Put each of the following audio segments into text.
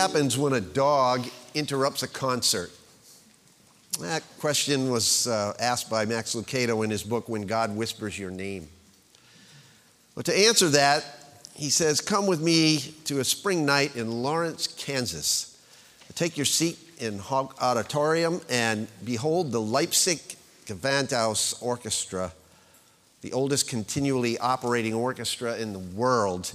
happens when a dog interrupts a concert? That question was uh, asked by Max Lucado in his book, When God Whispers Your Name. But to answer that, he says, Come with me to a spring night in Lawrence, Kansas. Take your seat in Hoch Auditorium and behold the Leipzig Gewandhaus Orchestra, the oldest continually operating orchestra in the world.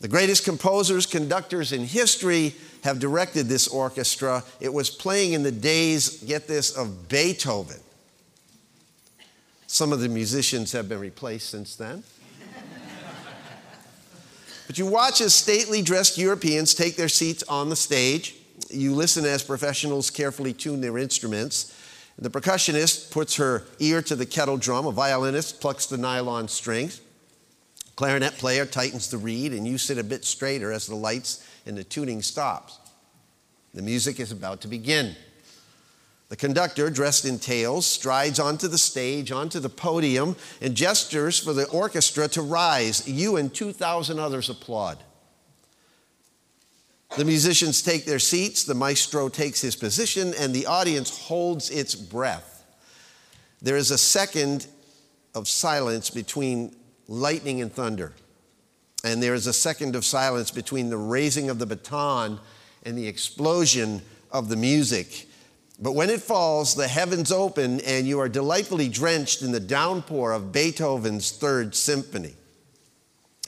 The greatest composers, conductors in history have directed this orchestra. It was playing in the days, get this, of Beethoven. Some of the musicians have been replaced since then. but you watch as stately dressed Europeans take their seats on the stage. You listen as professionals carefully tune their instruments. The percussionist puts her ear to the kettle drum, a violinist plucks the nylon strings. Clarinet player tightens the reed, and you sit a bit straighter as the lights and the tuning stops. The music is about to begin. The conductor, dressed in tails, strides onto the stage, onto the podium, and gestures for the orchestra to rise. You and 2,000 others applaud. The musicians take their seats, the maestro takes his position, and the audience holds its breath. There is a second of silence between lightning and thunder. And there is a second of silence between the raising of the baton and the explosion of the music. But when it falls, the heavens open and you are delightfully drenched in the downpour of Beethoven's Third Symphony.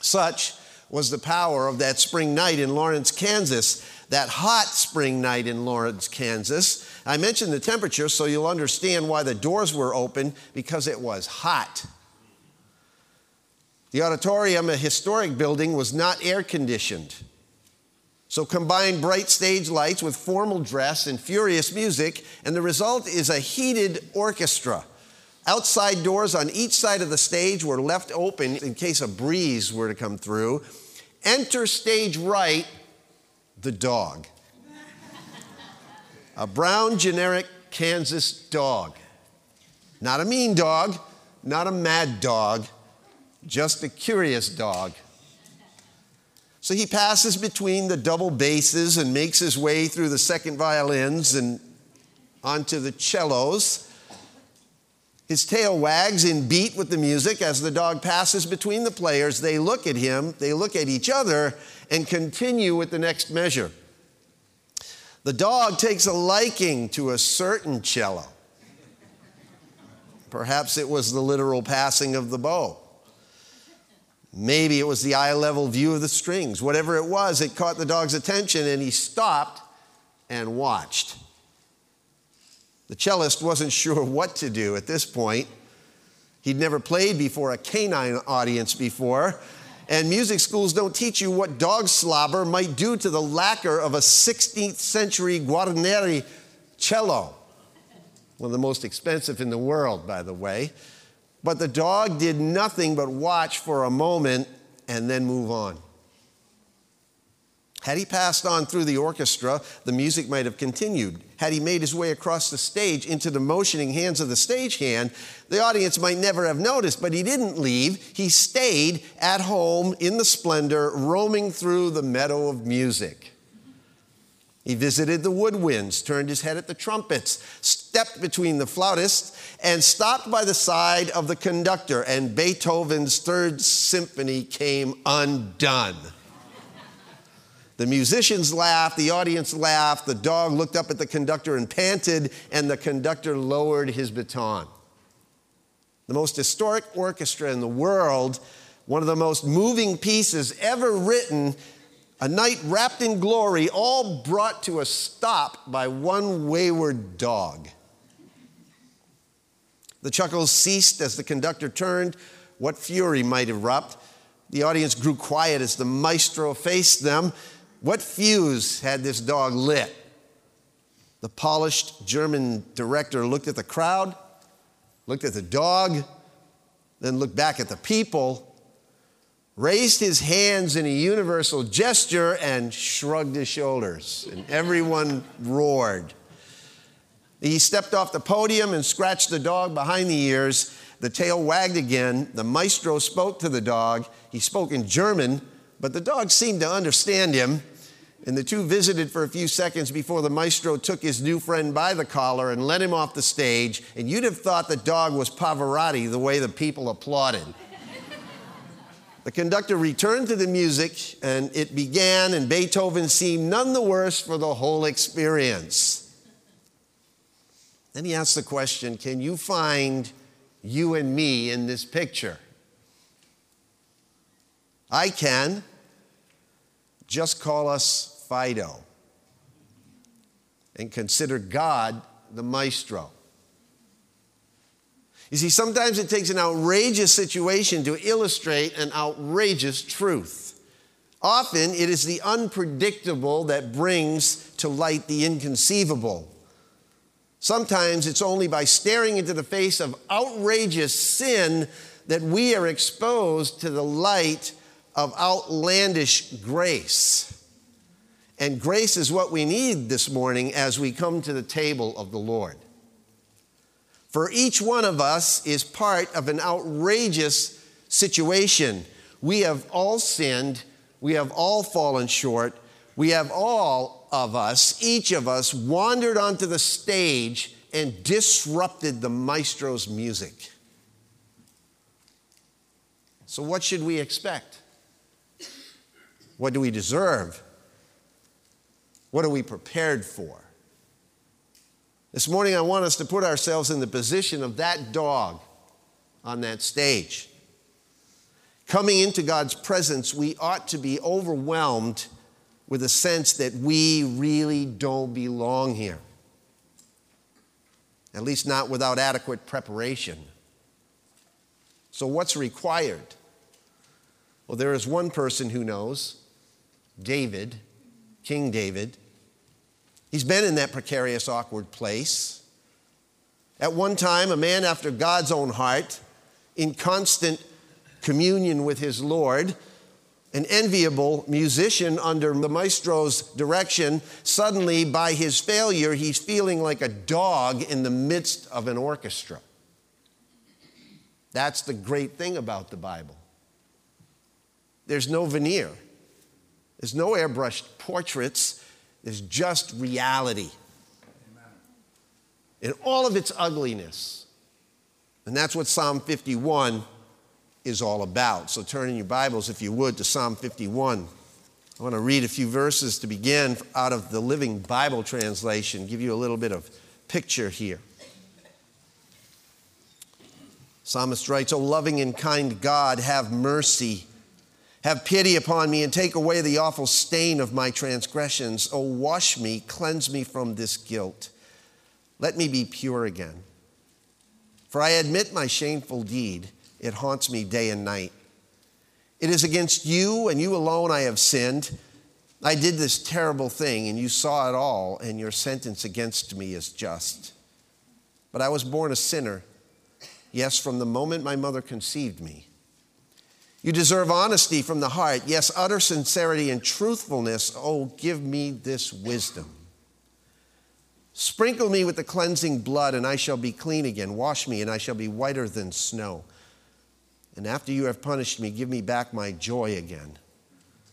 Such was the power of that spring night in Lawrence, Kansas, that hot spring night in Lawrence, Kansas. I mentioned the temperature so you'll understand why the doors were open because it was hot. The auditorium, a historic building, was not air conditioned. So combine bright stage lights with formal dress and furious music, and the result is a heated orchestra. Outside doors on each side of the stage were left open in case a breeze were to come through. Enter stage right, the dog. a brown generic Kansas dog. Not a mean dog, not a mad dog, just a curious dog. So he passes between the double basses and makes his way through the second violins and onto the cellos. His tail wags in beat with the music as the dog passes between the players. They look at him, they look at each other, and continue with the next measure. The dog takes a liking to a certain cello. Perhaps it was the literal passing of the bow. Maybe it was the eye level view of the strings. Whatever it was, it caught the dog's attention and he stopped and watched. The cellist wasn't sure what to do at this point. He'd never played before a canine audience before, and music schools don't teach you what dog slobber might do to the lacquer of a 16th century Guarneri cello. One of the most expensive in the world, by the way. But the dog did nothing but watch for a moment and then move on. Had he passed on through the orchestra, the music might have continued. Had he made his way across the stage into the motioning hands of the stagehand, the audience might never have noticed, but he didn't leave. He stayed at home in the splendor, roaming through the meadow of music. He visited the woodwinds, turned his head at the trumpets, stepped between the flautists, and stopped by the side of the conductor, and Beethoven's Third Symphony came undone. The musicians laughed, the audience laughed, the dog looked up at the conductor and panted, and the conductor lowered his baton. The most historic orchestra in the world, one of the most moving pieces ever written a night wrapped in glory, all brought to a stop by one wayward dog. The chuckles ceased as the conductor turned. What fury might erupt? The audience grew quiet as the maestro faced them. What fuse had this dog lit? The polished German director looked at the crowd, looked at the dog, then looked back at the people raised his hands in a universal gesture and shrugged his shoulders, and everyone roared. He stepped off the podium and scratched the dog behind the ears. The tail wagged again. The maestro spoke to the dog. He spoke in German, but the dog seemed to understand him. And the two visited for a few seconds before the maestro took his new friend by the collar and led him off the stage. And you'd have thought the dog was Pavarotti the way the people applauded. the conductor returned to the music and it began, and Beethoven seemed none the worse for the whole experience. Then he asked the question Can you find you and me in this picture? I can. Just call us Fido and consider God the maestro. You see, sometimes it takes an outrageous situation to illustrate an outrageous truth. Often it is the unpredictable that brings to light the inconceivable. Sometimes it's only by staring into the face of outrageous sin that we are exposed to the light of outlandish grace. And grace is what we need this morning as we come to the table of the Lord. For each one of us is part of an outrageous situation. We have all sinned, we have all fallen short, we have all of us, each of us, wandered onto the stage and disrupted the maestro's music. So, what should we expect? What do we deserve? What are we prepared for? This morning, I want us to put ourselves in the position of that dog on that stage. Coming into God's presence, we ought to be overwhelmed with a sense that we really don't belong here. At least not without adequate preparation. So, what's required? Well, there is one person who knows David, King David. He's been in that precarious, awkward place. At one time, a man after God's own heart, in constant communion with his Lord, an enviable musician under the maestro's direction, suddenly, by his failure, he's feeling like a dog in the midst of an orchestra. That's the great thing about the Bible. There's no veneer, there's no airbrushed portraits, there's just reality. In all of its ugliness. And that's what Psalm 51 is all about. So turn in your Bibles, if you would, to Psalm 51. I want to read a few verses to begin out of the Living Bible translation, give you a little bit of picture here. Psalmist writes, O loving and kind God, have mercy. Have pity upon me and take away the awful stain of my transgressions. O wash me, cleanse me from this guilt. Let me be pure again. For I admit my shameful deed it haunts me day and night. It is against you and you alone I have sinned. I did this terrible thing, and you saw it all, and your sentence against me is just. But I was born a sinner, yes, from the moment my mother conceived me. You deserve honesty from the heart, yes, utter sincerity and truthfulness. Oh, give me this wisdom. Sprinkle me with the cleansing blood, and I shall be clean again. Wash me, and I shall be whiter than snow. And after you have punished me, give me back my joy again.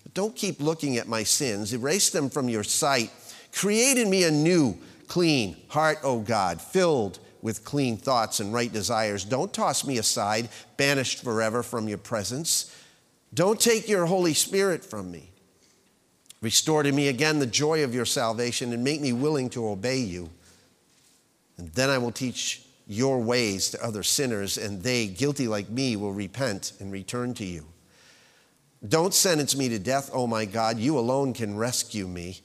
But don't keep looking at my sins, erase them from your sight. Create in me a new, clean heart, O God, filled with clean thoughts and right desires. Don't toss me aside, banished forever from your presence. Don't take your Holy Spirit from me. Restore to me again the joy of your salvation and make me willing to obey you. And then I will teach your ways to other sinners, and they, guilty like me, will repent and return to you. Don't sentence me to death, O oh my God. You alone can rescue me.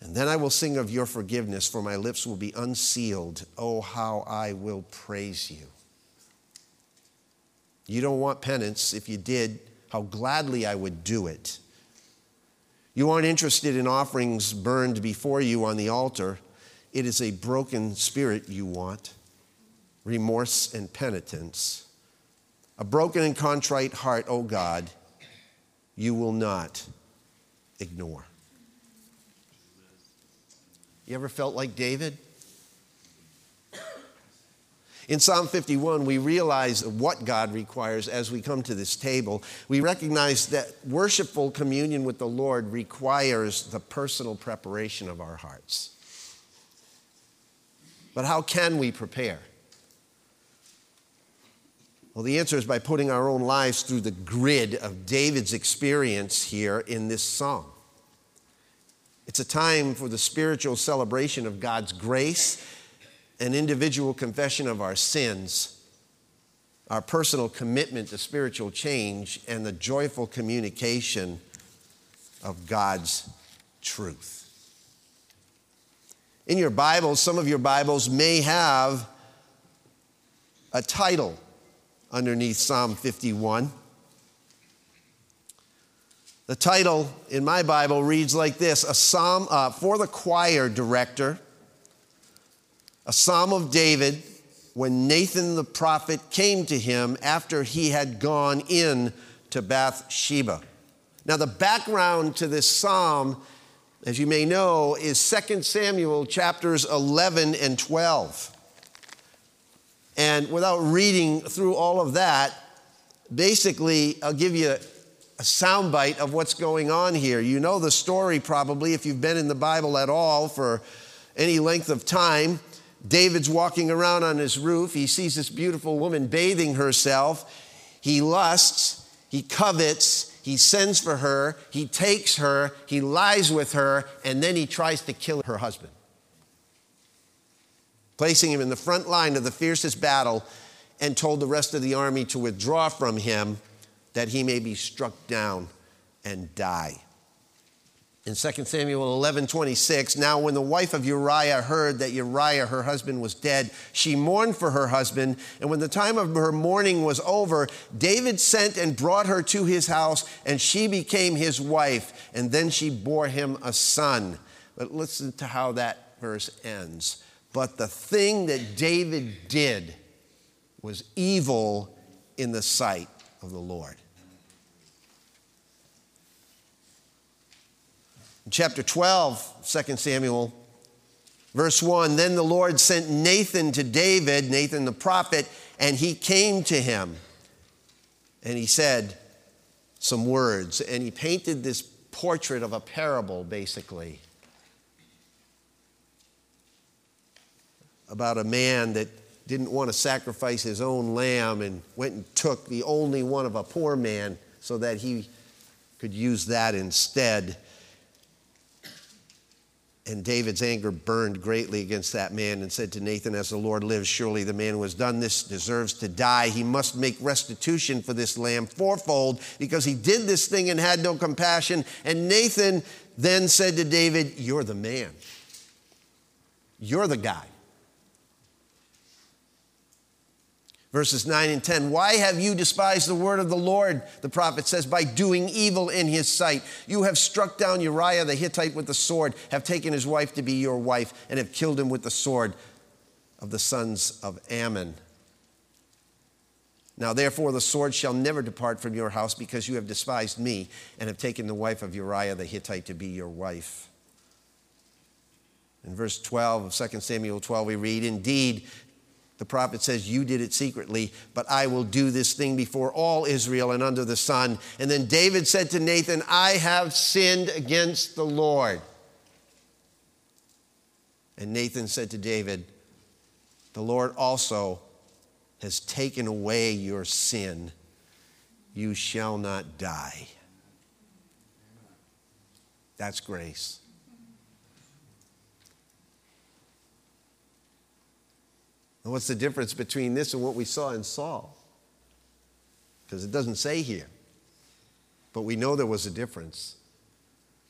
And then I will sing of your forgiveness, for my lips will be unsealed. Oh, how I will praise you. You don't want penance. If you did, how gladly I would do it. You aren't interested in offerings burned before you on the altar. It is a broken spirit you want remorse, and penitence. A broken and contrite heart, O oh God, you will not ignore. You ever felt like David? In Psalm 51, we realize what God requires as we come to this table. We recognize that worshipful communion with the Lord requires the personal preparation of our hearts. But how can we prepare? Well, the answer is by putting our own lives through the grid of David's experience here in this psalm. It's a time for the spiritual celebration of God's grace, an individual confession of our sins, our personal commitment to spiritual change, and the joyful communication of God's truth. In your Bibles, some of your Bibles may have a title underneath Psalm 51. The title in my Bible reads like this A Psalm uh, for the choir director, a Psalm of David when Nathan the prophet came to him after he had gone in to Bathsheba. Now, the background to this psalm, as you may know, is 2 Samuel chapters 11 and 12. And without reading through all of that, basically, I'll give you a soundbite of what's going on here. You know the story probably if you've been in the Bible at all for any length of time. David's walking around on his roof. He sees this beautiful woman bathing herself. He lusts, he covets, he sends for her, he takes her, he lies with her, and then he tries to kill her husband placing him in the front line of the fiercest battle, and told the rest of the army to withdraw from him that he may be struck down and die. In 2 Samuel 11 26, now when the wife of Uriah heard that Uriah, her husband, was dead, she mourned for her husband. And when the time of her mourning was over, David sent and brought her to his house, and she became his wife. And then she bore him a son. But listen to how that verse ends. But the thing that David did was evil in the sight of the Lord. In chapter 12, 2 Samuel, verse 1 Then the Lord sent Nathan to David, Nathan the prophet, and he came to him. And he said some words, and he painted this portrait of a parable, basically. About a man that didn't want to sacrifice his own lamb and went and took the only one of a poor man so that he could use that instead. And David's anger burned greatly against that man and said to Nathan, As the Lord lives, surely the man who has done this deserves to die. He must make restitution for this lamb fourfold because he did this thing and had no compassion. And Nathan then said to David, You're the man. You're the guy. Verses 9 and 10. Why have you despised the word of the Lord? The prophet says, by doing evil in his sight. You have struck down Uriah the Hittite with the sword, have taken his wife to be your wife, and have killed him with the sword of the sons of Ammon. Now, therefore, the sword shall never depart from your house because you have despised me and have taken the wife of Uriah the Hittite to be your wife. In verse 12 of 2 Samuel 12, we read, Indeed, the prophet says, You did it secretly, but I will do this thing before all Israel and under the sun. And then David said to Nathan, I have sinned against the Lord. And Nathan said to David, The Lord also has taken away your sin. You shall not die. That's grace. And what's the difference between this and what we saw in Saul? Because it doesn't say here. But we know there was a difference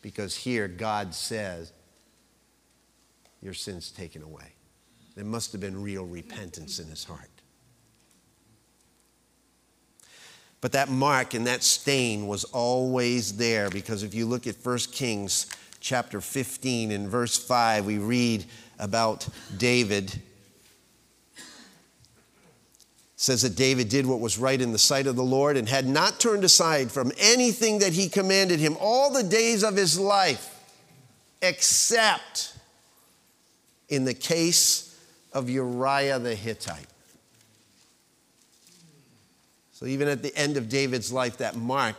because here God says, Your sin's taken away. There must have been real repentance in his heart. But that mark and that stain was always there because if you look at 1 Kings chapter 15 in verse 5, we read about David says that David did what was right in the sight of the Lord and had not turned aside from anything that he commanded him all the days of his life, except in the case of Uriah the Hittite. So even at the end of David's life, that mark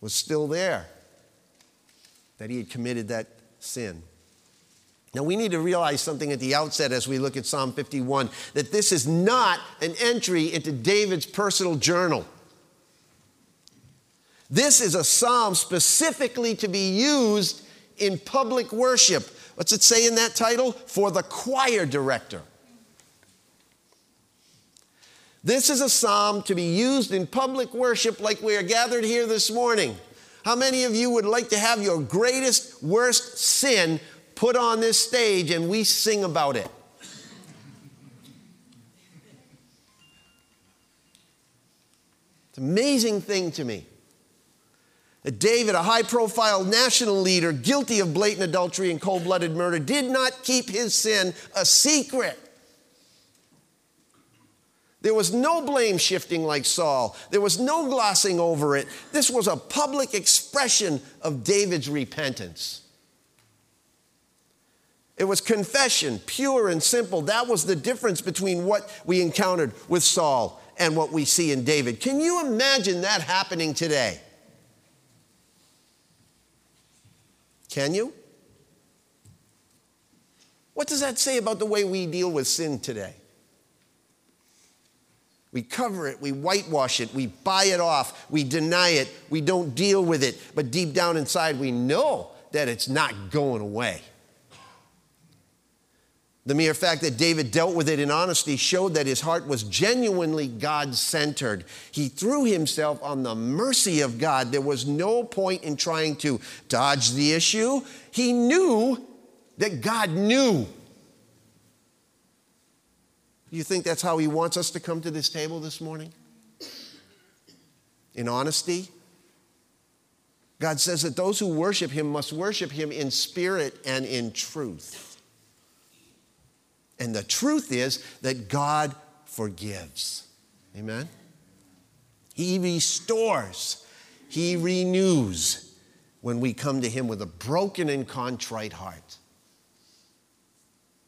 was still there that he had committed that sin. Now, we need to realize something at the outset as we look at Psalm 51 that this is not an entry into David's personal journal. This is a psalm specifically to be used in public worship. What's it say in that title? For the choir director. This is a psalm to be used in public worship like we are gathered here this morning. How many of you would like to have your greatest, worst sin put on this stage and we sing about it? It's an amazing thing to me. That David, a high profile national leader guilty of blatant adultery and cold blooded murder, did not keep his sin a secret. There was no blame shifting like Saul. There was no glossing over it. This was a public expression of David's repentance. It was confession, pure and simple. That was the difference between what we encountered with Saul and what we see in David. Can you imagine that happening today? Can you? What does that say about the way we deal with sin today? We cover it, we whitewash it, we buy it off, we deny it, we don't deal with it, but deep down inside we know that it's not going away. The mere fact that David dealt with it in honesty showed that his heart was genuinely God centered. He threw himself on the mercy of God. There was no point in trying to dodge the issue. He knew that God knew. You think that's how he wants us to come to this table this morning? In honesty? God says that those who worship him must worship him in spirit and in truth. And the truth is that God forgives. Amen? He restores, He renews when we come to Him with a broken and contrite heart.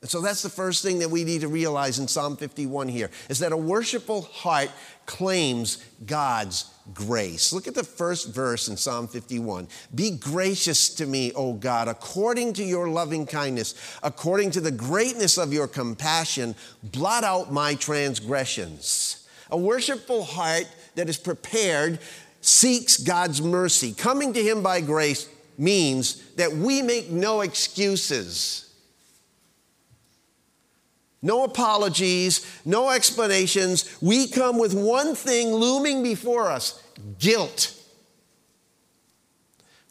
And so that's the first thing that we need to realize in Psalm 51 here is that a worshipful heart claims God's grace. Look at the first verse in Psalm 51. Be gracious to me, O God, according to your loving kindness, according to the greatness of your compassion, blot out my transgressions. A worshipful heart that is prepared seeks God's mercy. Coming to him by grace means that we make no excuses no apologies, no explanations. We come with one thing looming before us guilt.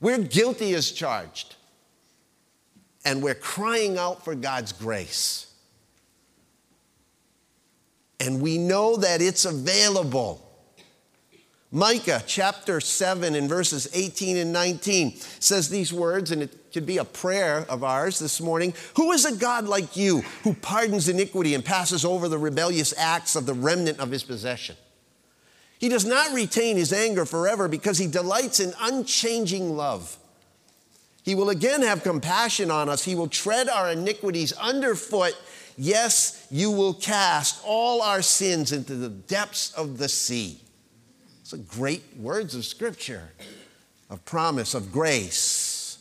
We're guilty as charged, and we're crying out for God's grace. And we know that it's available. Micah chapter 7 and verses 18 and 19 says these words, and it could be a prayer of ours this morning. Who is a God like you who pardons iniquity and passes over the rebellious acts of the remnant of his possession? He does not retain his anger forever because he delights in unchanging love. He will again have compassion on us. He will tread our iniquities underfoot. Yes, you will cast all our sins into the depths of the sea. It's a great words of scripture, of promise, of grace.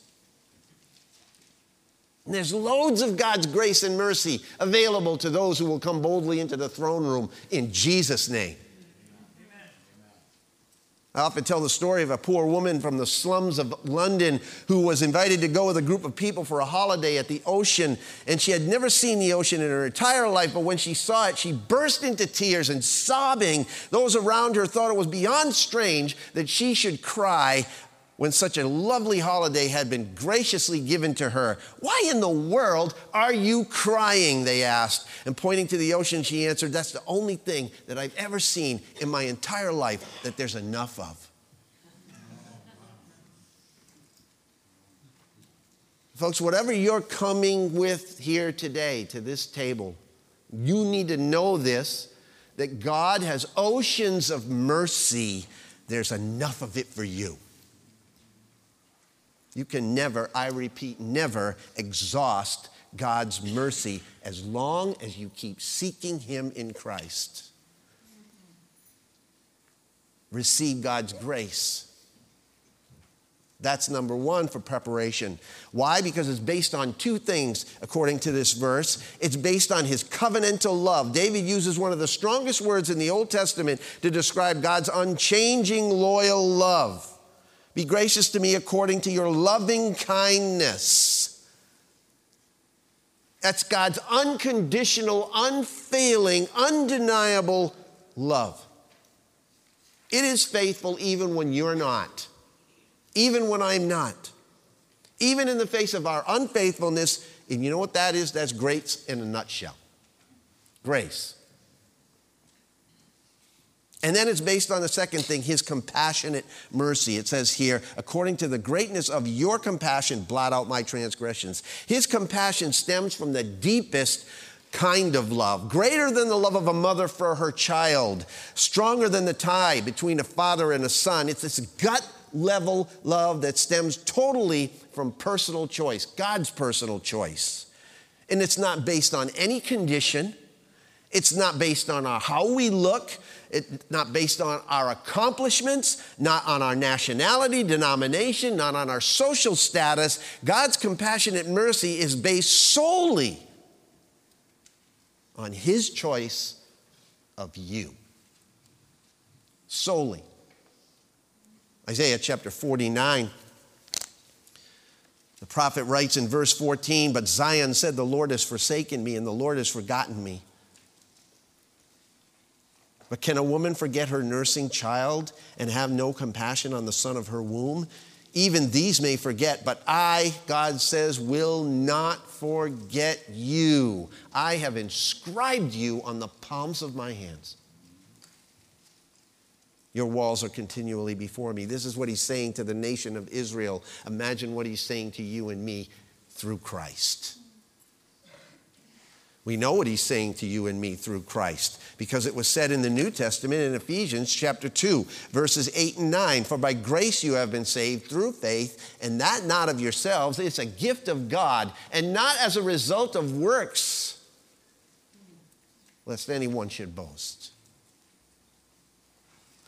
And there's loads of God's grace and mercy available to those who will come boldly into the throne room in Jesus' name. I often tell the story of a poor woman from the slums of London who was invited to go with a group of people for a holiday at the ocean. And she had never seen the ocean in her entire life, but when she saw it, she burst into tears and sobbing. Those around her thought it was beyond strange that she should cry when such a lovely holiday had been graciously given to her. Why in the world are you crying? They asked. And pointing to the ocean, she answered, That's the only thing that I've ever seen in my entire life that there's enough of. Folks, whatever you're coming with here today to this table, you need to know this that God has oceans of mercy. There's enough of it for you. You can never, I repeat, never exhaust God's mercy as long as you keep seeking Him in Christ. receive God's grace. That's number one for preparation. Why? Because it's based on two things, according to this verse. It's based on his covenantal love. David uses one of the strongest words in the Old Testament to describe God's unchanging, loyal love. Be gracious to me according to your loving kindness. That's God's unconditional, unfailing, undeniable love. It is faithful even when you're not even when I'm not. Even in the face of our unfaithfulness, and you know what that is? That's grace in a nutshell. Grace. And then it's based on the second thing, his compassionate mercy. It says here, according to the greatness of your compassion, blot out my transgressions. His compassion stems from the deepest kind of love, greater than the love of a mother for her child, stronger than the tie between a father and a son. It's this gut level love that stems totally from personal choice, God's personal choice. And it's not based on any condition. It's not based on how we look. It's not based on our accomplishments, not on our nationality, denomination, not on our social status. God's compassionate mercy is based solely on His choice of you. Solely. Isaiah chapter 49. The prophet writes in verse 14, But Zion said, The Lord has forsaken me, and the Lord has forgotten me. But can a woman forget her nursing child and have no compassion on the son of her womb? Even these may forget, but I, God says, will not forget you. I have inscribed you on the palms of my hands. Your walls are continually before me. This is what he's saying to the nation of Israel. Imagine what he's saying to you and me through Christ. We know what he's saying to you and me through Christ because it was said in the New Testament in Ephesians chapter 2, verses 8 and 9 For by grace you have been saved through faith, and that not of yourselves. It's a gift of God, and not as a result of works, lest anyone should boast.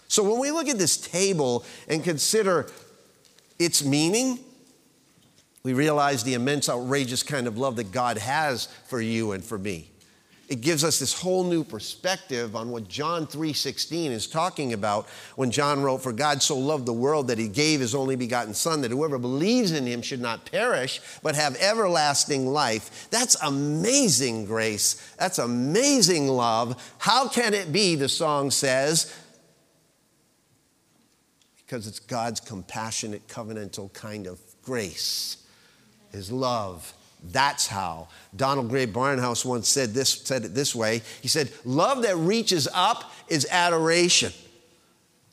So when we look at this table and consider its meaning, we realize the immense, outrageous kind of love that God has for you and for me. It gives us this whole new perspective on what John 3:16 is talking about when John wrote, "For God so loved the world that he gave his only begotten son that whoever believes in him should not perish but have everlasting life." That's amazing grace. That's amazing love. How can it be, the song says, because it's God's compassionate, covenantal kind of grace, His love. That's how. Donald Grey Barnhouse once said this, said it this way. He said, Love that reaches up is adoration.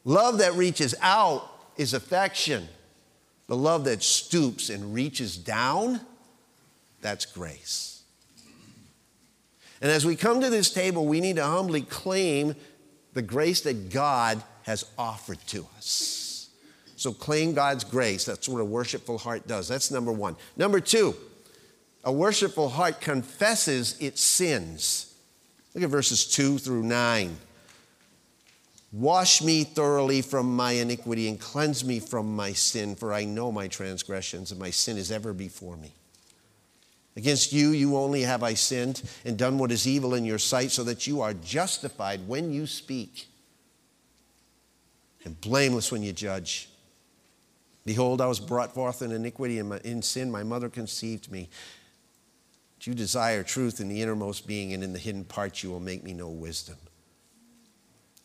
Love that reaches out is affection. The love that stoops and reaches down, that's grace. And as we come to this table, we need to humbly claim the grace that God has offered to us. So claim God's grace. That's what a worshipful heart does. That's number one. Number two, a worshipful heart confesses its sins. Look at verses two through nine. Wash me thoroughly from my iniquity and cleanse me from my sin, for I know my transgressions, and my sin is ever before me. Against you, you only have I sinned and done what is evil in your sight, so that you are justified when you speak and blameless when you judge. Behold, I was brought forth in iniquity, and in sin my mother conceived me. You desire truth in the innermost being, and in the hidden parts you will make me know wisdom.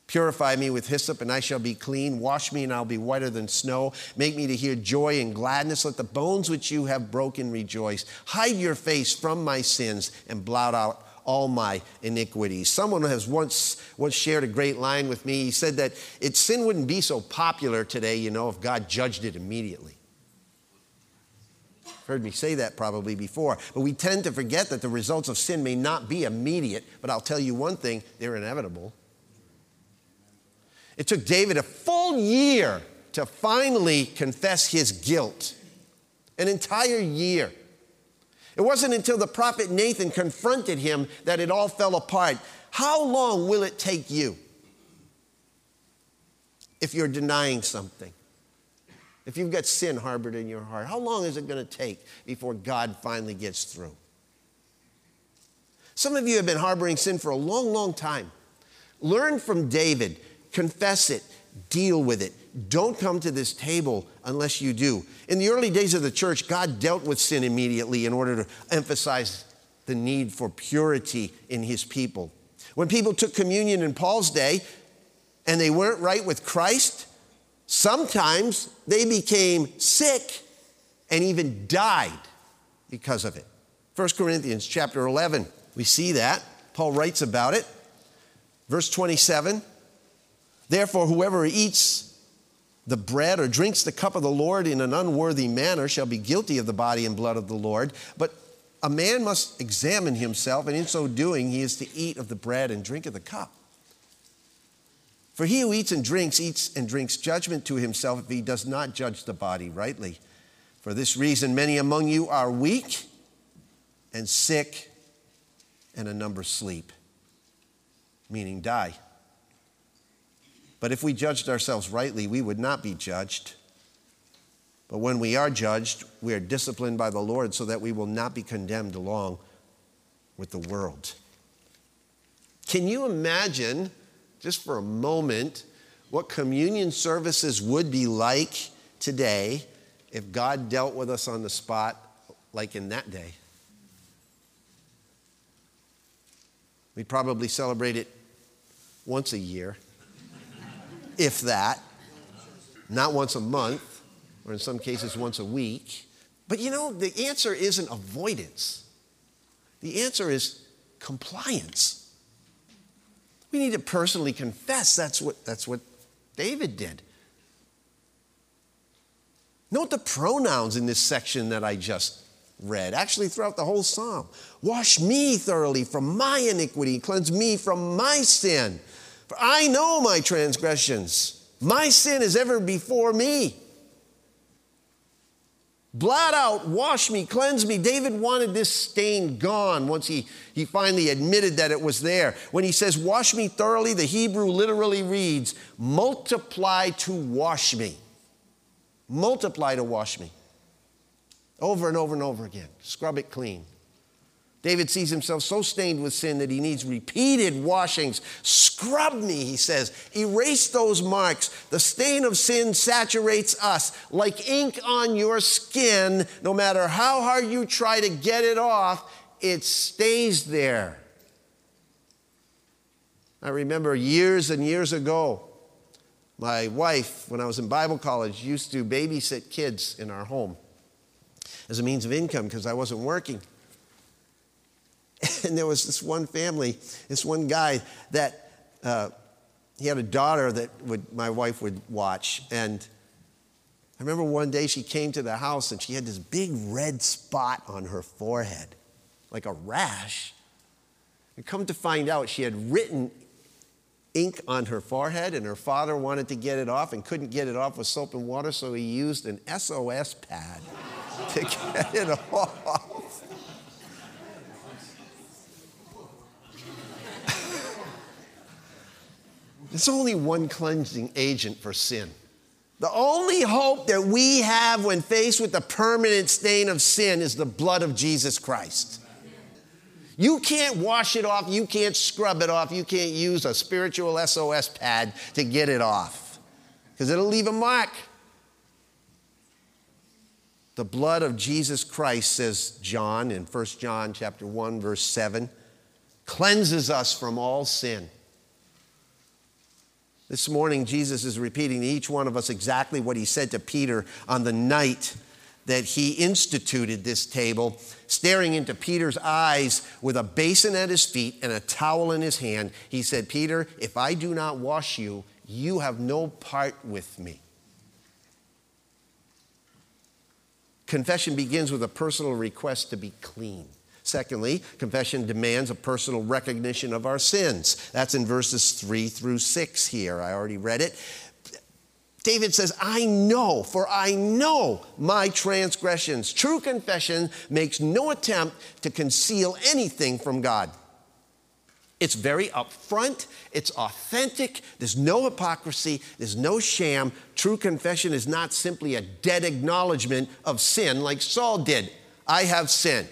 Purify me with hyssop, and I shall be clean. Wash me, and I'll be whiter than snow. Make me to hear joy and gladness. Let the bones which you have broken rejoice. Hide your face from my sins, and blot out all my iniquities. Someone has once, once shared a great line with me. He said that it, sin wouldn't be so popular today, you know, if God judged it immediately. Heard me say that probably before. But we tend to forget that the results of sin may not be immediate, but I'll tell you one thing they're inevitable. It took David a full year to finally confess his guilt, an entire year. It wasn't until the prophet Nathan confronted him that it all fell apart. How long will it take you? if you're denying something? If you've got sin harbored in your heart, how long is it going to take before God finally gets through? Some of you have been harboring sin for a long, long time. Learn from David, confess it, deal with it. Don't come to this table unless you do. In the early days of the church, God dealt with sin immediately in order to emphasize the need for purity in his people. When people took communion in Paul's day and they weren't right with Christ, sometimes they became sick and even died because of it. 1 Corinthians chapter 11, we see that. Paul writes about it. Verse 27 Therefore, whoever eats the bread or drinks the cup of the Lord in an unworthy manner shall be guilty of the body and blood of the Lord. But a man must examine himself, and in so doing, he is to eat of the bread and drink of the cup. For he who eats and drinks, eats and drinks judgment to himself if he does not judge the body rightly. For this reason, many among you are weak and sick, and a number sleep, meaning die. But if we judged ourselves rightly, we would not be judged. But when we are judged, we are disciplined by the Lord so that we will not be condemned along with the world. Can you imagine, just for a moment, what communion services would be like today if God dealt with us on the spot like in that day? We'd probably celebrate it once a year if that, not once a month, or in some cases once a week. But you know, the answer isn't avoidance, the answer is compliance. We need to personally confess. That's what, that's what David did. Note the pronouns in this section that I just read, actually, throughout the whole psalm. Wash me thoroughly from my iniquity, cleanse me from my sin. For I know my transgressions. My sin is ever before me. Blot out, wash me, cleanse me. David wanted this stain gone once he, he finally admitted that it was there. When he says, wash me thoroughly, the Hebrew literally reads, multiply to wash me. Multiply to wash me. Over and over and over again. Scrub it clean. David sees himself so stained with sin that he needs repeated washings. Scrub me, he says. Erase those marks. The stain of sin saturates us like ink on your skin. No matter how hard you try to get it off, it stays there. I remember years and years ago, my wife, when I was in Bible college, used to babysit kids in our home as a means of income because I wasn't working. And there was this one family, this one guy that uh, he had a daughter that would, my wife would watch. And I remember one day she came to the house and she had this big red spot on her forehead, like a rash. And come to find out, she had written ink on her forehead, and her father wanted to get it off and couldn't get it off with soap and water, so he used an SOS pad to get it off. There's only one cleansing agent for sin. The only hope that we have when faced with the permanent stain of sin is the blood of Jesus Christ. You can't wash it off, you can't scrub it off, you can't use a spiritual SOS pad to get it off because it'll leave a mark. The blood of Jesus Christ, says John in 1 John chapter 1 verse 7, cleanses us from all sin. This morning, Jesus is repeating to each one of us exactly what he said to Peter on the night that he instituted this table, staring into Peter's eyes with a basin at his feet and a towel in his hand. He said, Peter, if I do not wash you, you have no part with me. Confession begins with a personal request to be clean. Secondly, confession demands a personal recognition of our sins. That's in verses 3 through 6 here. I already read it. David says, I know, for I know my transgressions. True confession makes no attempt to conceal anything from God. It's very upfront, it's authentic, there's no hypocrisy, there's no sham. True confession is not simply a dead acknowledgement of sin like Saul did. I have sinned.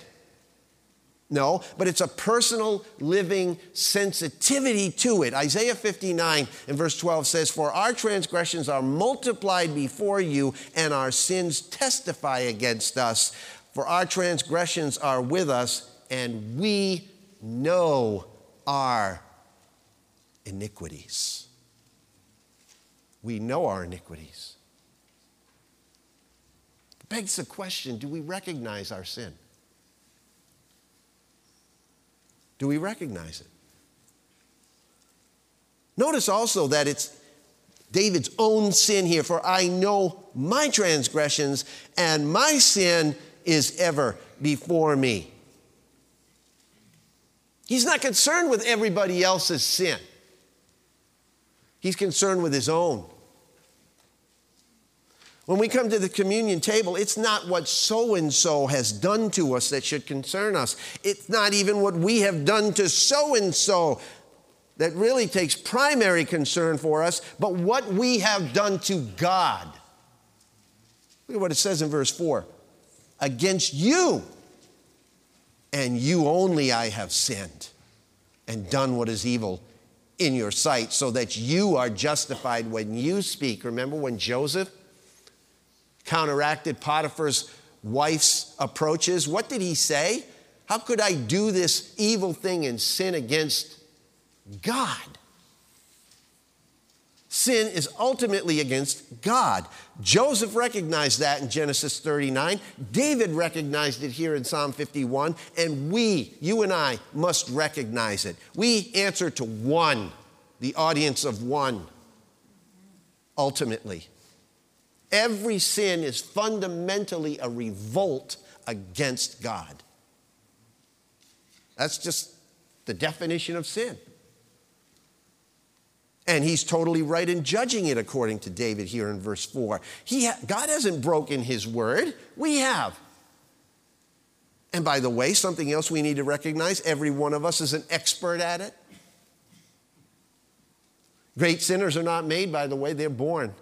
No, but it's a personal living sensitivity to it. Isaiah 59 and verse 12 says, For our transgressions are multiplied before you, and our sins testify against us. For our transgressions are with us, and we know our iniquities. We know our iniquities. It begs the question do we recognize our sin? Do we recognize it? Notice also that it's David's own sin here, for I know my transgressions, and my sin is ever before me. He's not concerned with everybody else's sin, he's concerned with his own. When we come to the communion table, it's not what so and so has done to us that should concern us. It's not even what we have done to so and so that really takes primary concern for us, but what we have done to God. Look at what it says in verse 4 Against you and you only I have sinned and done what is evil in your sight, so that you are justified when you speak. Remember when Joseph counteracted Potiphar's wife's approaches. What did he say? How could I do this evil thing and sin against God? Sin is ultimately against God. Joseph recognized that in Genesis 39. David recognized it here in Psalm 51. And we, you and I, must recognize it. We answer to one, the audience of one, ultimately. Every sin is fundamentally a revolt against God. That's just the definition of sin. And he's totally right in judging it, according to David here in verse 4. He ha- God hasn't broken his word, we have. And by the way, something else we need to recognize every one of us is an expert at it. Great sinners are not made, by the way, they're born.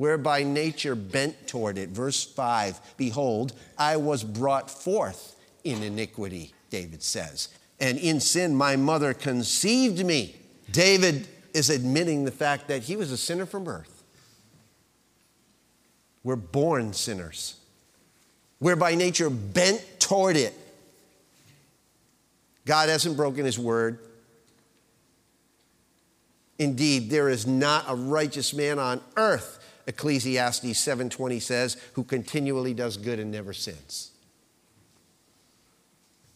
We're by nature bent toward it. Verse 5 Behold, I was brought forth in iniquity, David says, and in sin my mother conceived me. David is admitting the fact that he was a sinner from birth. We're born sinners. We're by nature bent toward it. God hasn't broken his word. Indeed, there is not a righteous man on earth Ecclesiastes 7:20 says, who continually does good and never sins.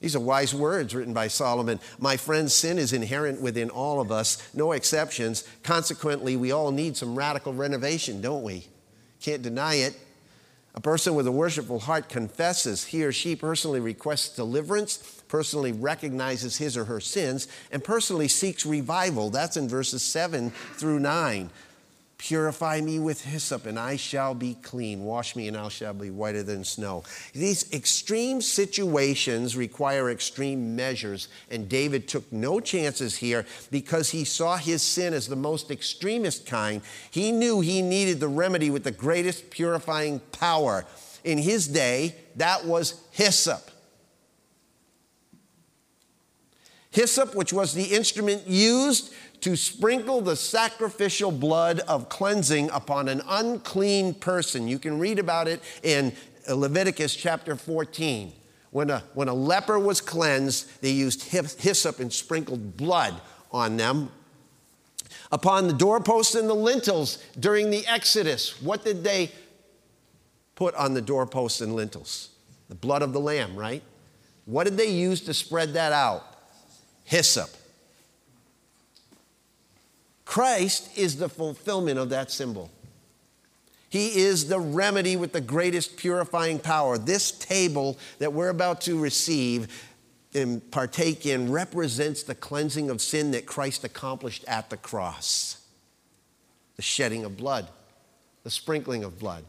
These are wise words written by Solomon. My friends, sin is inherent within all of us, no exceptions. Consequently, we all need some radical renovation, don't we? Can't deny it. A person with a worshipful heart confesses he or she personally requests deliverance, personally recognizes his or her sins, and personally seeks revival. That's in verses 7 through 9. Purify me with hyssop, and I shall be clean. Wash me, and I shall be whiter than snow. These extreme situations require extreme measures, and David took no chances here because he saw his sin as the most extremist kind. He knew he needed the remedy with the greatest purifying power. In his day, that was hyssop. Hyssop, which was the instrument used to sprinkle the sacrificial blood of cleansing upon an unclean person. You can read about it in Leviticus chapter 14. When a, when a leper was cleansed, they used hyssop and sprinkled blood on them. Upon the doorposts and the lintels during the Exodus, what did they put on the doorposts and lintels? The blood of the lamb, right? What did they use to spread that out? Hyssop. Christ is the fulfillment of that symbol. He is the remedy with the greatest purifying power. This table that we're about to receive and partake in represents the cleansing of sin that Christ accomplished at the cross the shedding of blood, the sprinkling of blood.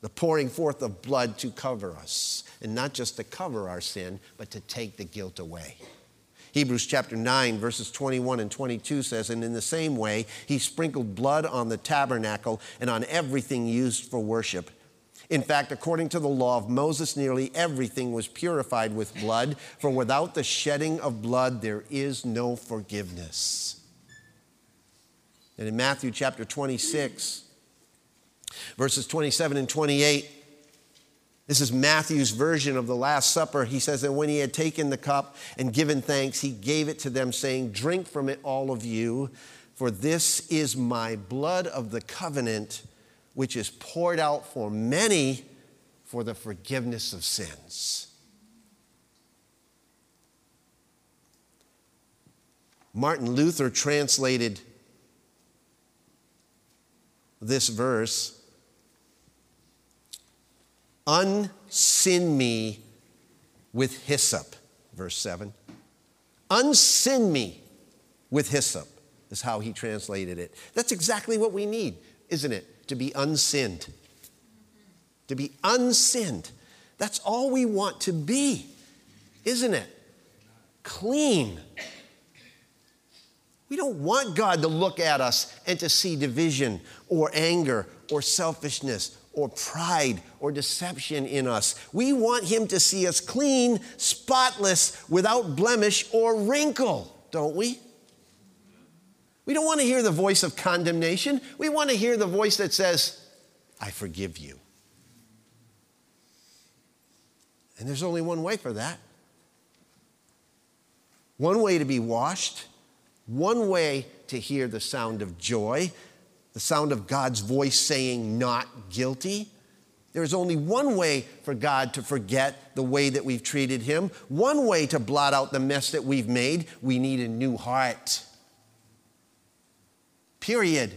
the pouring forth of blood to cover us, and not just to cover our sin, but to take the guilt away. Hebrews chapter 9, verses 21 and 22 says, And in the same way, he sprinkled blood on the tabernacle and on everything used for worship. In fact, according to the law of Moses, nearly everything was purified with blood, for without the shedding of blood, there is no forgiveness. And in Matthew chapter 26, verses 27 and 28, this is Matthew's version of the Last Supper. He says, that when he had taken the cup and given thanks, he gave it to them, saying, Drink from it, all of you, for this is my blood of the covenant, which is poured out for many for the forgiveness of sins. Martin Luther translated this verse Unsin me with hyssop, verse 7. Unsin me with hyssop is how he translated it. That's exactly what we need, isn't it? To be unsinned. To be unsinned. That's all we want to be, isn't it? Clean. We don't want God to look at us and to see division or anger or selfishness or pride or deception in us. We want Him to see us clean, spotless, without blemish or wrinkle, don't we? We don't want to hear the voice of condemnation. We want to hear the voice that says, I forgive you. And there's only one way for that one way to be washed, one way to hear the sound of joy, the sound of God's voice saying, not guilty. There is only one way for God to forget the way that we've treated Him, one way to blot out the mess that we've made. We need a new heart. Period.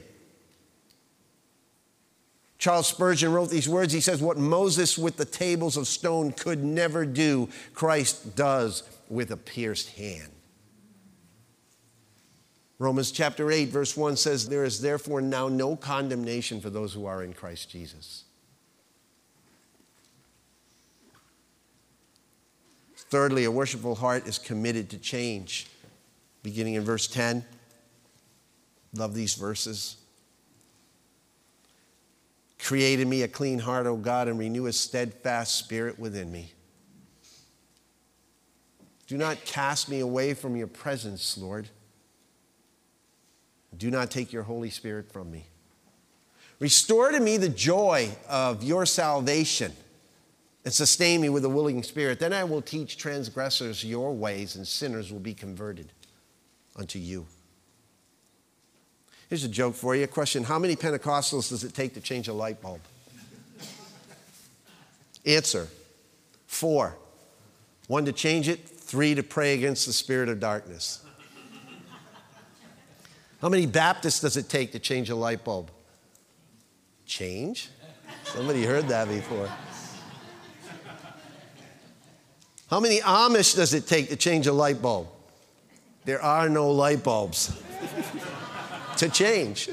Charles Spurgeon wrote these words. He says, What Moses with the tables of stone could never do, Christ does with a pierced hand. Romans chapter 8, verse 1 says, There is therefore now no condemnation for those who are in Christ Jesus. Thirdly, a worshipful heart is committed to change. Beginning in verse 10. Love these verses. Create in me a clean heart, O God, and renew a steadfast spirit within me. Do not cast me away from your presence, Lord. Do not take your Holy Spirit from me. Restore to me the joy of your salvation and sustain me with a willing spirit. Then I will teach transgressors your ways, and sinners will be converted unto you. Here's a joke for you. A question How many Pentecostals does it take to change a light bulb? Answer Four. One to change it, three to pray against the spirit of darkness. How many Baptists does it take to change a light bulb? Change? Somebody heard that before. How many Amish does it take to change a light bulb? There are no light bulbs to change.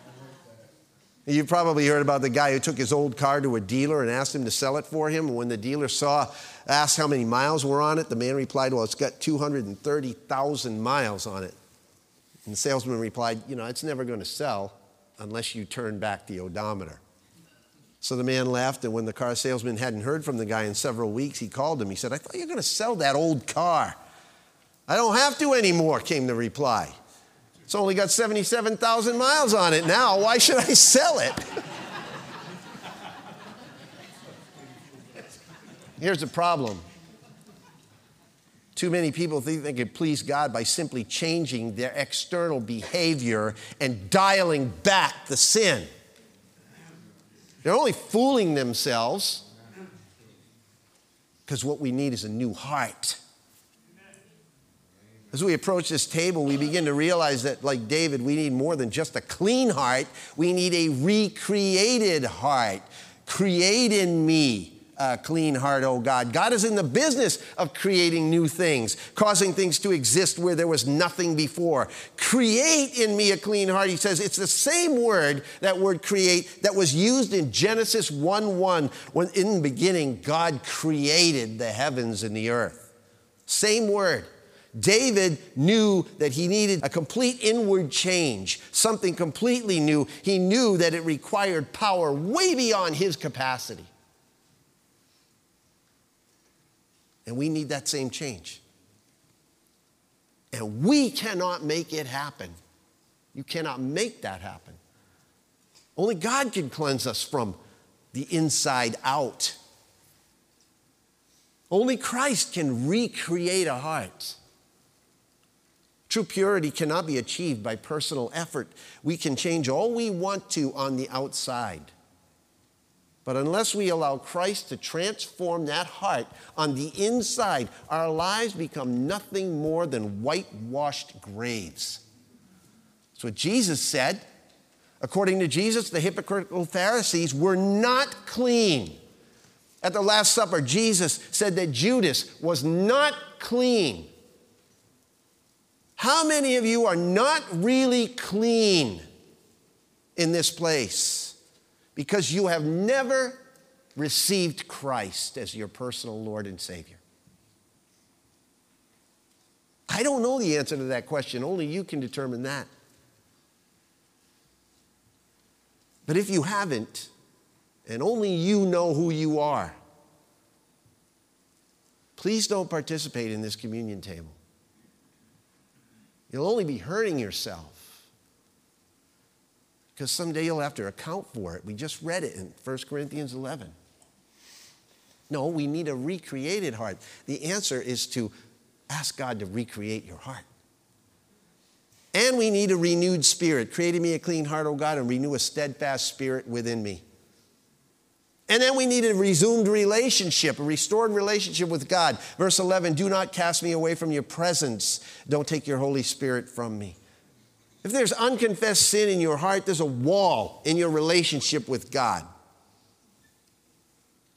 You've probably heard about the guy who took his old car to a dealer and asked him to sell it for him. When the dealer saw, asked how many miles were on it, the man replied, Well, it's got 230,000 miles on it. And the salesman replied, You know, it's never going to sell unless you turn back the odometer. So the man left, and when the car salesman hadn't heard from the guy in several weeks, he called him. He said, I thought you were going to sell that old car. I don't have to anymore, came the reply. It's only got 77,000 miles on it now. Why should I sell it? Here's the problem too many people think they can please God by simply changing their external behavior and dialing back the sin. They're only fooling themselves because what we need is a new heart. As we approach this table, we begin to realize that, like David, we need more than just a clean heart. We need a recreated heart. Create in me a clean heart, O oh, God. God is in the business of creating new things, causing things to exist where there was nothing before. Create in me a clean heart. He says it's the same word, that word create, that was used in Genesis 1 1, when in the beginning God created the heavens and the earth. Same word. David knew that he needed a complete inward change, something completely new. He knew that it required power way beyond his capacity. And we need that same change. And we cannot make it happen. You cannot make that happen. Only God can cleanse us from the inside out. Only Christ can recreate a heart. True purity cannot be achieved by personal effort. We can change all we want to on the outside. But unless we allow Christ to transform that heart on the inside, our lives become nothing more than whitewashed graves. That's what Jesus said. According to Jesus, the hypocritical Pharisees were not clean. At the Last Supper, Jesus said that Judas was not clean. How many of you are not really clean in this place because you have never received Christ as your personal Lord and Savior? I don't know the answer to that question. Only you can determine that. But if you haven't, and only you know who you are, please don't participate in this communion table. You'll only be hurting yourself because someday you'll have to account for it. We just read it in 1 Corinthians 11. No, we need a recreated heart. The answer is to ask God to recreate your heart. And we need a renewed spirit. Create me a clean heart, O God, and renew a steadfast spirit within me. And then we need a resumed relationship, a restored relationship with God. Verse 11 Do not cast me away from your presence. Don't take your Holy Spirit from me. If there's unconfessed sin in your heart, there's a wall in your relationship with God.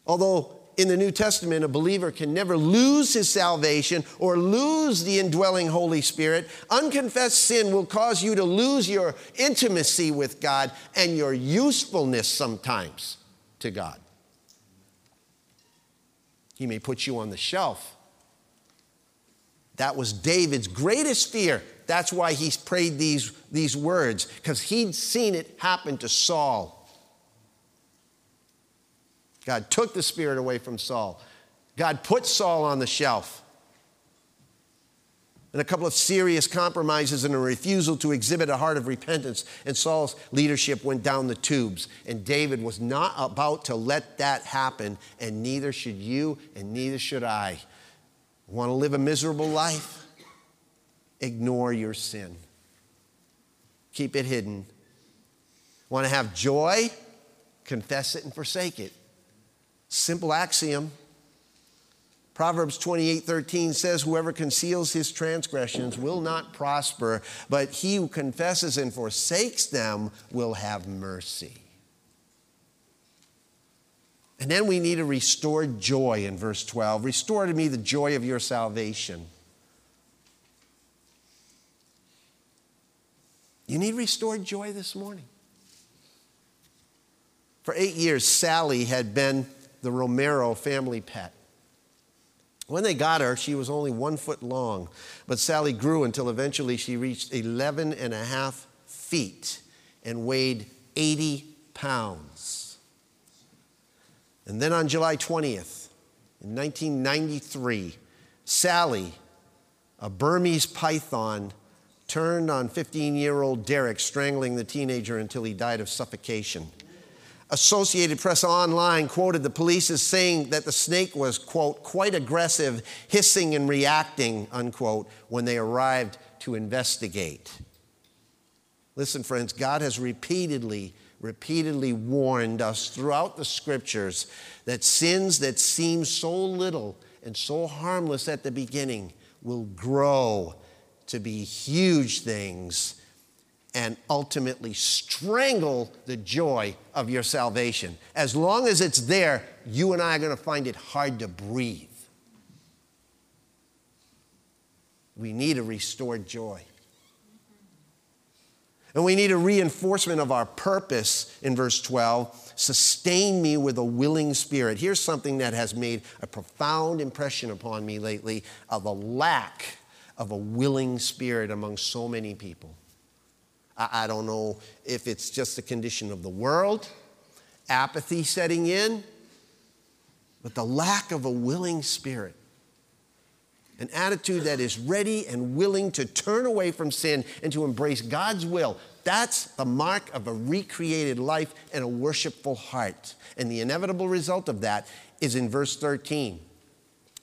Although in the New Testament, a believer can never lose his salvation or lose the indwelling Holy Spirit. Unconfessed sin will cause you to lose your intimacy with God and your usefulness sometimes to God. He may put you on the shelf. That was David's greatest fear. That's why he prayed these, these words, because he'd seen it happen to Saul. God took the spirit away from Saul. God put Saul on the shelf and a couple of serious compromises and a refusal to exhibit a heart of repentance. And Saul's leadership went down the tubes. And David was not about to let that happen, and neither should you, and neither should I. Want to live a miserable life? Ignore your sin, keep it hidden. Want to have joy? Confess it and forsake it. Simple axiom. Proverbs 28 13 says, Whoever conceals his transgressions will not prosper, but he who confesses and forsakes them will have mercy. And then we need a restored joy in verse 12. Restore to me the joy of your salvation. You need restored joy this morning. For eight years, Sally had been the Romero family pet. When they got her, she was only one foot long, but Sally grew until eventually she reached 11 and a half feet and weighed 80 pounds. And then on July 20th, in 1993, Sally, a Burmese python, turned on 15 year old Derek, strangling the teenager until he died of suffocation. Associated Press Online quoted the police as saying that the snake was, quote, quite aggressive, hissing and reacting, unquote, when they arrived to investigate. Listen, friends, God has repeatedly, repeatedly warned us throughout the scriptures that sins that seem so little and so harmless at the beginning will grow to be huge things and ultimately strangle the joy of your salvation. As long as it's there, you and I are going to find it hard to breathe. We need a restored joy. And we need a reinforcement of our purpose in verse 12. Sustain me with a willing spirit. Here's something that has made a profound impression upon me lately of a lack of a willing spirit among so many people. I, I don't know if it's just the condition of the world, apathy setting in, but the lack of a willing spirit an attitude that is ready and willing to turn away from sin and to embrace God's will. That's the mark of a recreated life and a worshipful heart. And the inevitable result of that is in verse 13.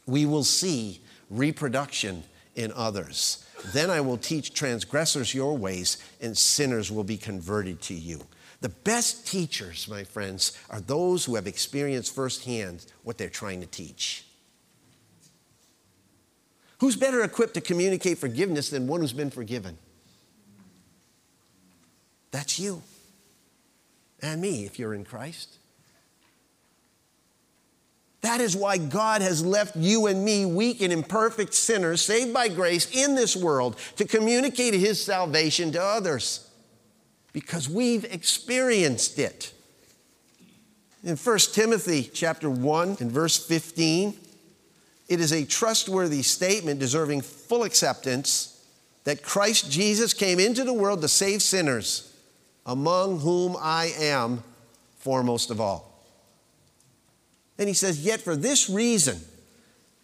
We will see reproduction in others. Then I will teach transgressors your ways, and sinners will be converted to you. The best teachers, my friends, are those who have experienced firsthand what they're trying to teach. Who's better equipped to communicate forgiveness than one who's been forgiven? That's you and me if you're in Christ. That is why God has left you and me, weak and imperfect sinners, saved by grace in this world, to communicate His salvation to others. Because we've experienced it. In 1 Timothy chapter 1 and verse 15, it is a trustworthy statement deserving full acceptance that Christ Jesus came into the world to save sinners, among whom I am foremost of all. And he says, Yet for this reason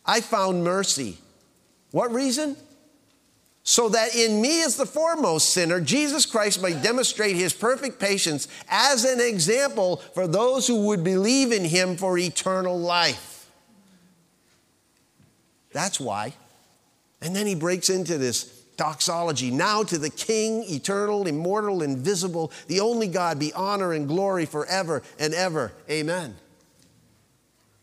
I found mercy. What reason? So that in me, as the foremost sinner, Jesus Christ might demonstrate his perfect patience as an example for those who would believe in him for eternal life. That's why. And then he breaks into this doxology. Now to the King, eternal, immortal, invisible, the only God, be honor and glory forever and ever. Amen.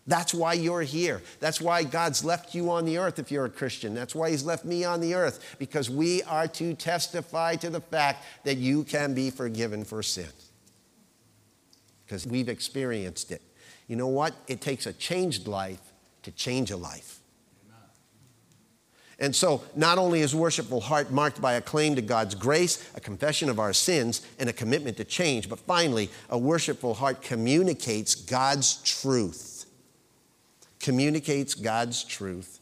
That's why you're here. That's why God's left you on the earth if you're a Christian. That's why He's left me on the earth, because we are to testify to the fact that you can be forgiven for sin. Because we've experienced it. You know what? It takes a changed life to change a life. And so, not only is worshipful heart marked by a claim to God's grace, a confession of our sins, and a commitment to change, but finally, a worshipful heart communicates God's truth. Communicates God's truth.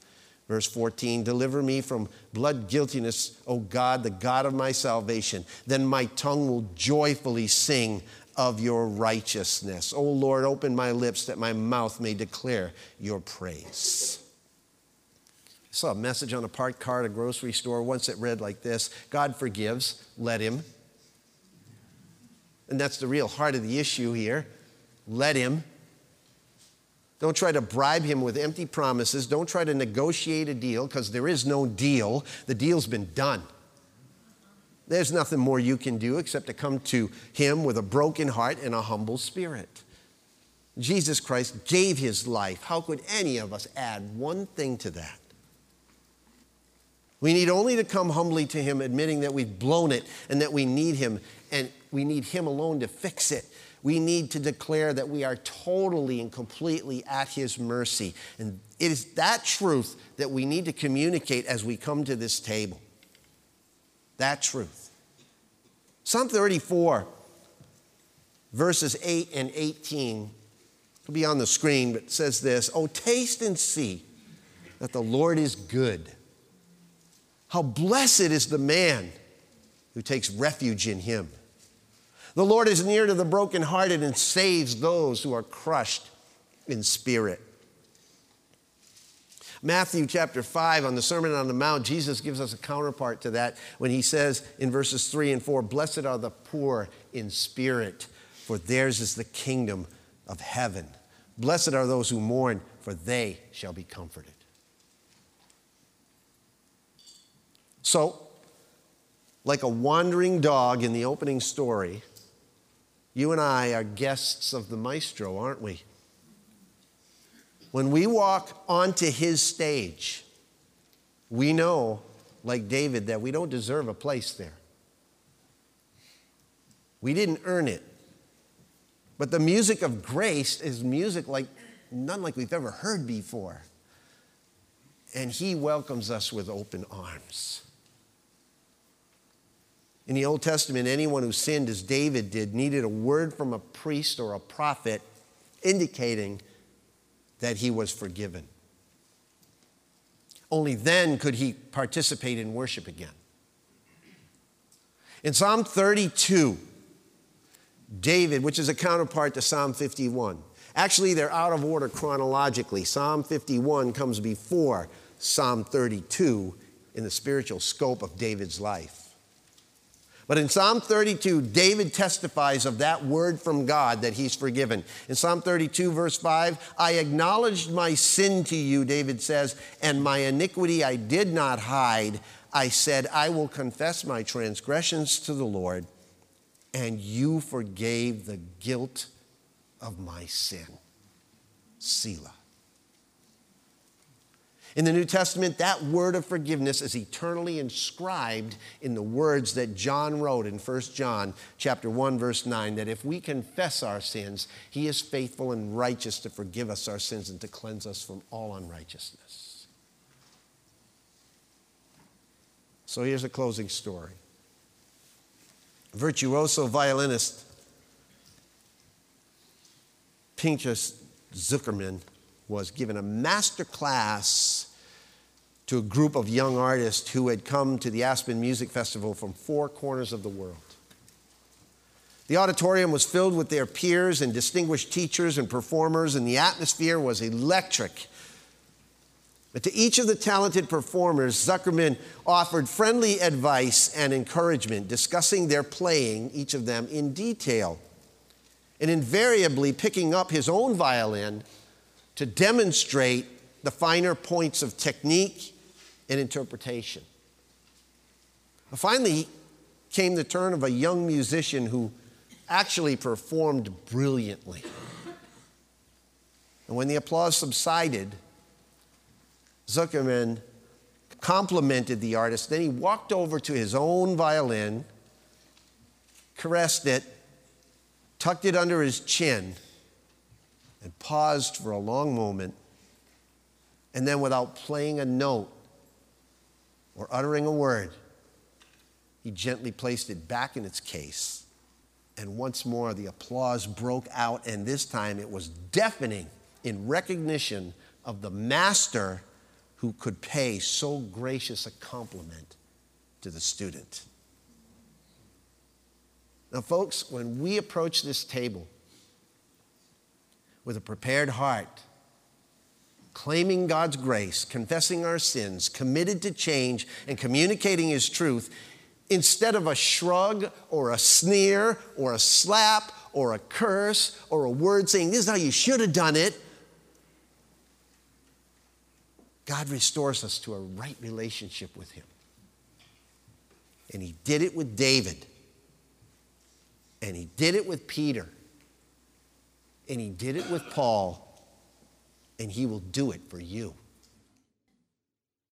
Verse 14, deliver me from blood guiltiness, O God, the God of my salvation. Then my tongue will joyfully sing of your righteousness. O Lord, open my lips that my mouth may declare your praise. I saw a message on a parked car at a grocery store once that read like this God forgives, let him. And that's the real heart of the issue here. Let him. Don't try to bribe him with empty promises. Don't try to negotiate a deal because there is no deal. The deal's been done. There's nothing more you can do except to come to him with a broken heart and a humble spirit. Jesus Christ gave his life. How could any of us add one thing to that? We need only to come humbly to Him, admitting that we've blown it and that we need Him, and we need Him alone to fix it. We need to declare that we are totally and completely at His mercy. And it is that truth that we need to communicate as we come to this table. That truth. Psalm 34, verses 8 and 18, will be on the screen, but it says this Oh, taste and see that the Lord is good. How blessed is the man who takes refuge in him. The Lord is near to the brokenhearted and saves those who are crushed in spirit. Matthew chapter 5 on the Sermon on the Mount, Jesus gives us a counterpart to that when he says in verses 3 and 4 Blessed are the poor in spirit, for theirs is the kingdom of heaven. Blessed are those who mourn, for they shall be comforted. So, like a wandering dog in the opening story, you and I are guests of the maestro, aren't we? When we walk onto his stage, we know, like David, that we don't deserve a place there. We didn't earn it. But the music of grace is music like none like we've ever heard before. And he welcomes us with open arms. In the Old Testament, anyone who sinned as David did needed a word from a priest or a prophet indicating that he was forgiven. Only then could he participate in worship again. In Psalm 32, David, which is a counterpart to Psalm 51, actually, they're out of order chronologically. Psalm 51 comes before Psalm 32 in the spiritual scope of David's life. But in Psalm 32, David testifies of that word from God that he's forgiven. In Psalm 32, verse 5, I acknowledged my sin to you, David says, and my iniquity I did not hide. I said, I will confess my transgressions to the Lord, and you forgave the guilt of my sin. Selah. In the New Testament, that word of forgiveness is eternally inscribed in the words that John wrote in 1 John chapter 1 verse 9 that if we confess our sins, he is faithful and righteous to forgive us our sins and to cleanse us from all unrighteousness. So here's a closing story. Virtuoso violinist Pinchas Zukerman was given a master class to a group of young artists who had come to the Aspen Music Festival from four corners of the world. The auditorium was filled with their peers and distinguished teachers and performers, and the atmosphere was electric. But to each of the talented performers, Zukerman offered friendly advice and encouragement, discussing their playing, each of them in detail, and invariably picking up his own violin to demonstrate the finer points of technique and interpretation. Finally came the turn of a young musician who actually performed brilliantly. And when the applause subsided, Zukerman complimented the artist. Then he walked over to his own violin, caressed it, tucked it under his chin, and paused for a long moment, and then without playing a note or uttering a word, he gently placed it back in its case. And once more, the applause broke out, and this time it was deafening in recognition of the master who could pay so gracious a compliment to the student. Now, folks, when we approach this table, with a prepared heart, claiming God's grace, confessing our sins, committed to change, and communicating His truth, instead of a shrug or a sneer or a slap or a curse or a word saying, This is how you should have done it. God restores us to a right relationship with Him. And He did it with David, and He did it with Peter. And he did it with Paul, and he will do it for you.